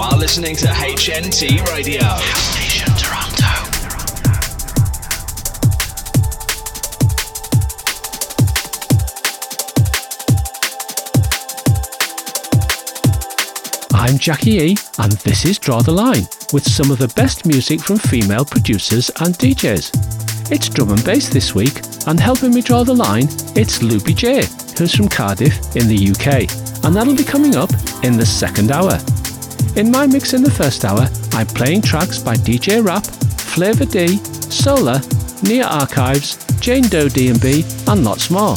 are listening to HNT Radio. Nation Toronto. I'm Jackie E, and this is Draw the Line, with some of the best music from female producers and DJs. It's drum and bass this week, and helping me draw the line, it's Loopy J, who's from Cardiff in the UK, and that'll be coming up in the second hour. In my mix in the first hour, I'm playing tracks by DJ Rap, Flava D, Solar, Nia Archives, Jane Doe D&B, and lots more.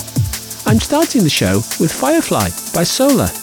I'm starting the show with Firefly by Solar.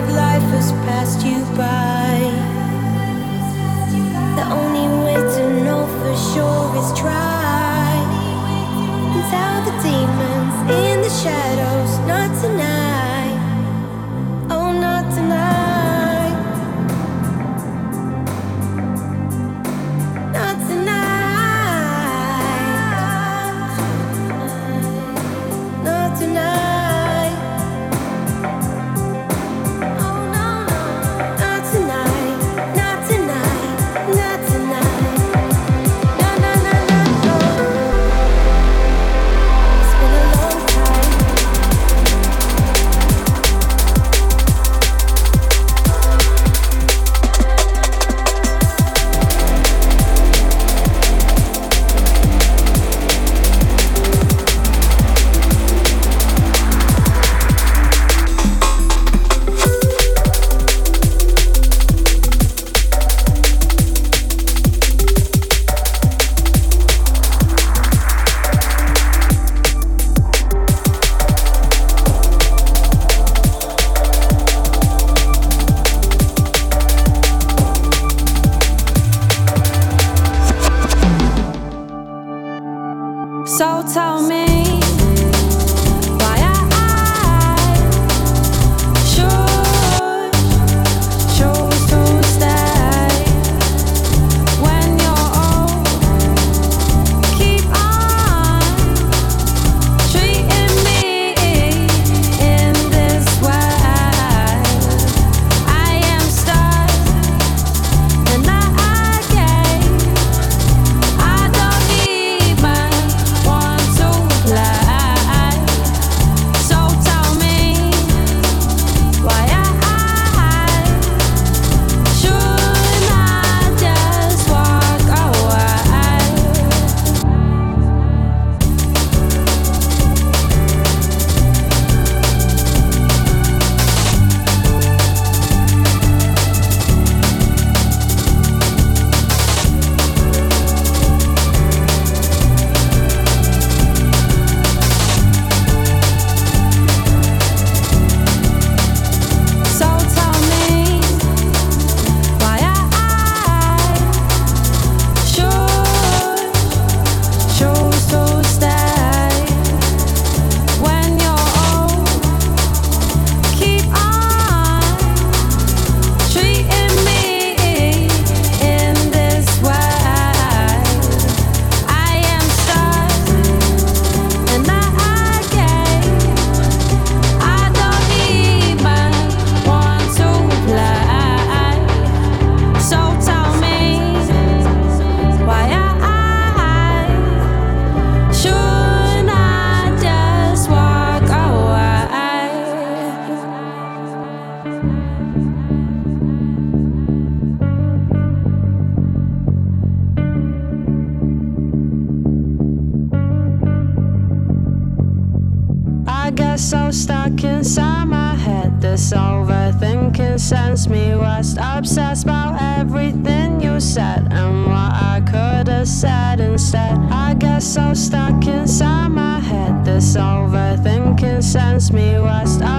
like life has passed you by. The only way to know for sure is try. And tell the demons in the shadows not tonight.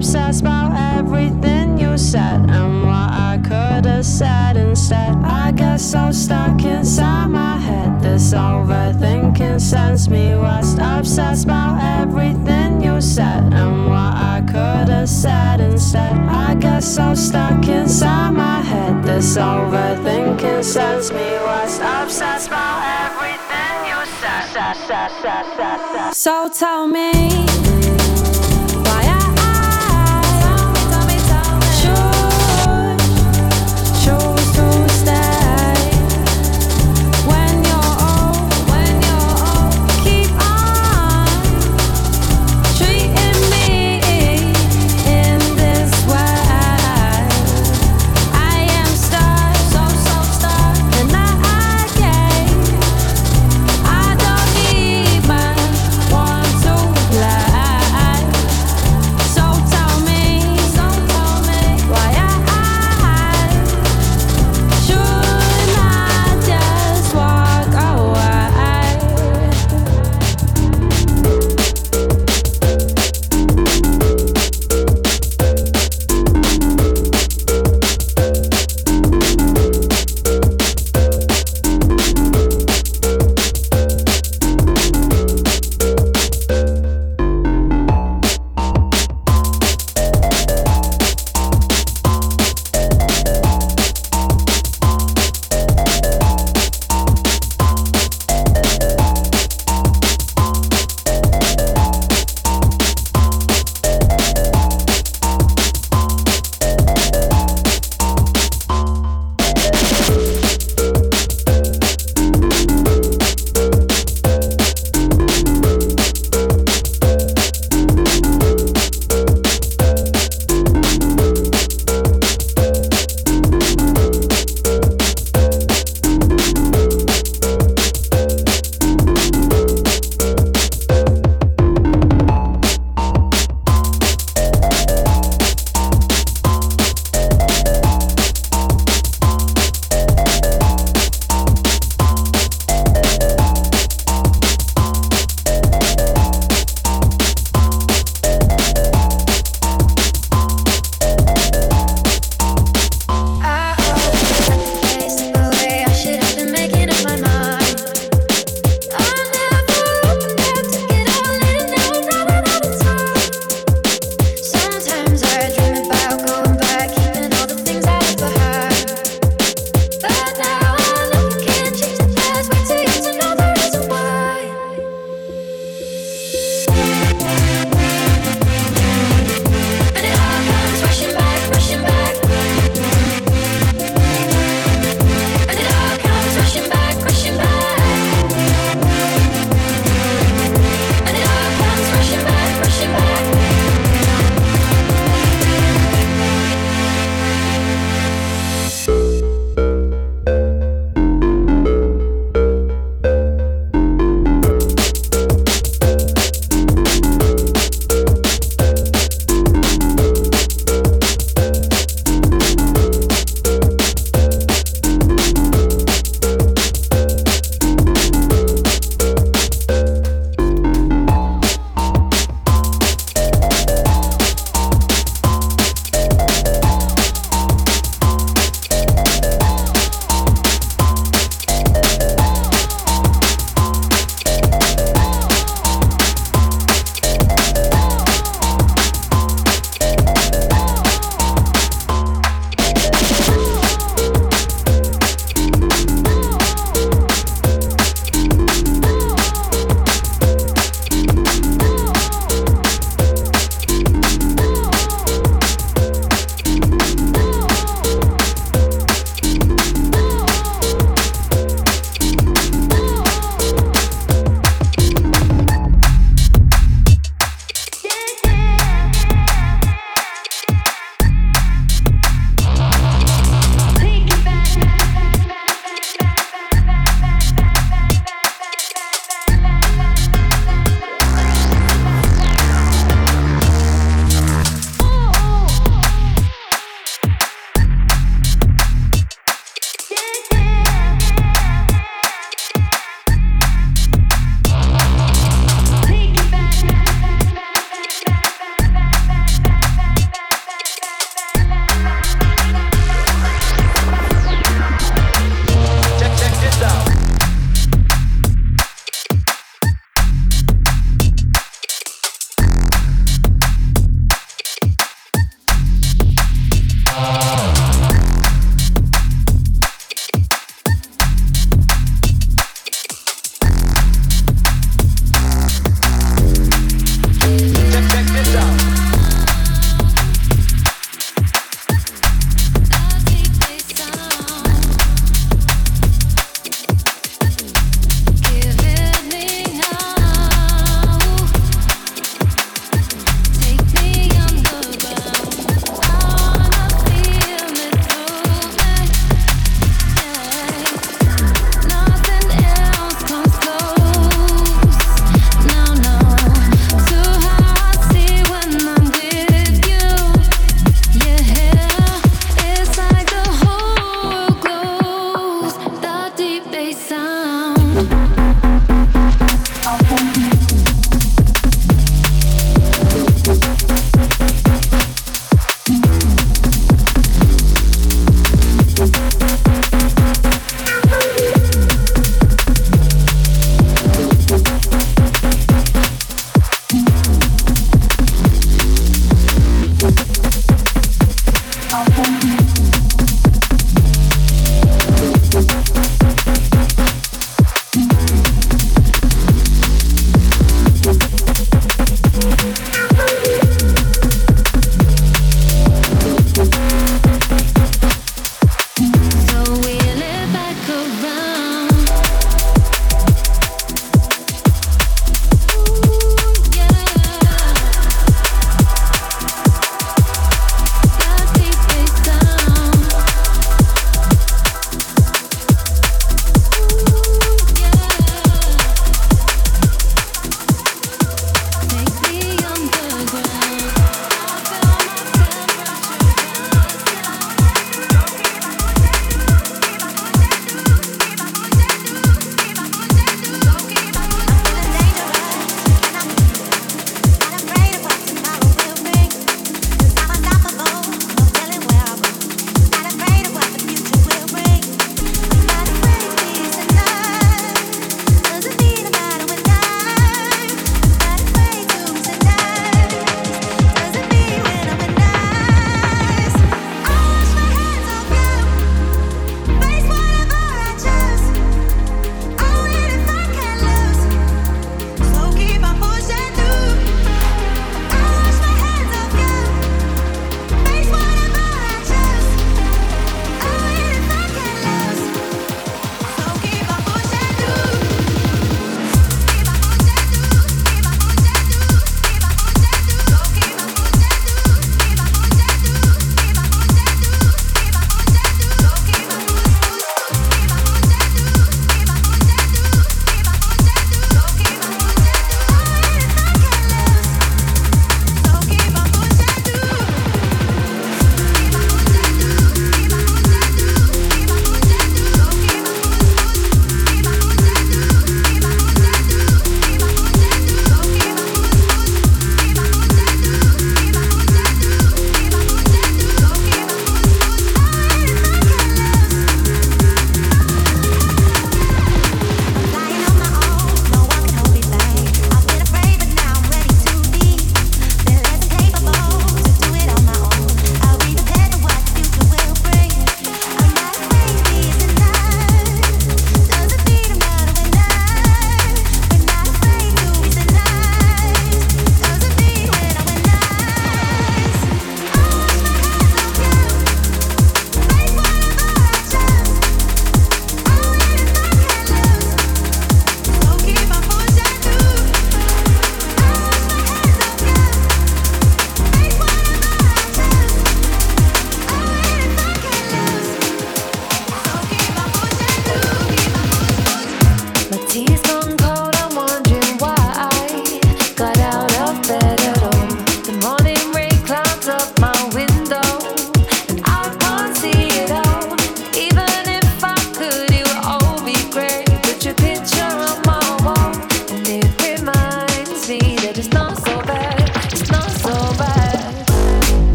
obsessed about everything you said and what I could have said instead. I guess I'm stuck inside my head. This overthinking sends me west. Obsessed about everything you said and what I could have said instead. I guess I'm stuck inside my head. This overthinking sends me west. Obsessed about everything you said. So tell me.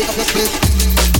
Joga preto. É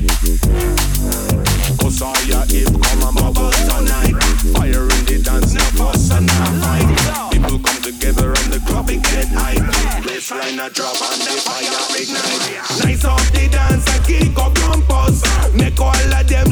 a drop and the fire ignite. Nice off the dance I kick up compass. Make all of them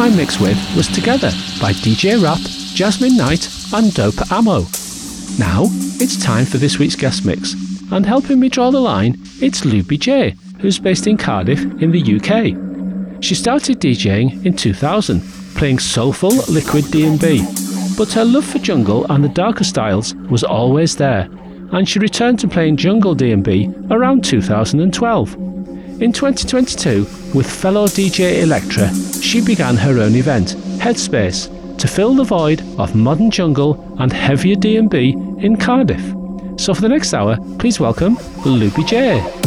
I mix with was Together by DJ Rap, Jasmine Knight, and Dope Ammo. Now, it's time for this week's guest mix, and helping me draw the line, it's Loopy J, who's based in Cardiff in the UK. She started DJing in 2000, playing soulful liquid D&B, but her love for jungle and the darker styles was always there, and she returned to playing jungle D&B around 2012. In 2022, with fellow DJ Electra, she began her own event, Headspace, to fill the void of modern jungle and heavier D&B in Cardiff. So for the next hour, please welcome Loopy J.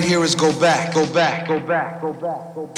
right here is go back, go back, go back, go back, go back.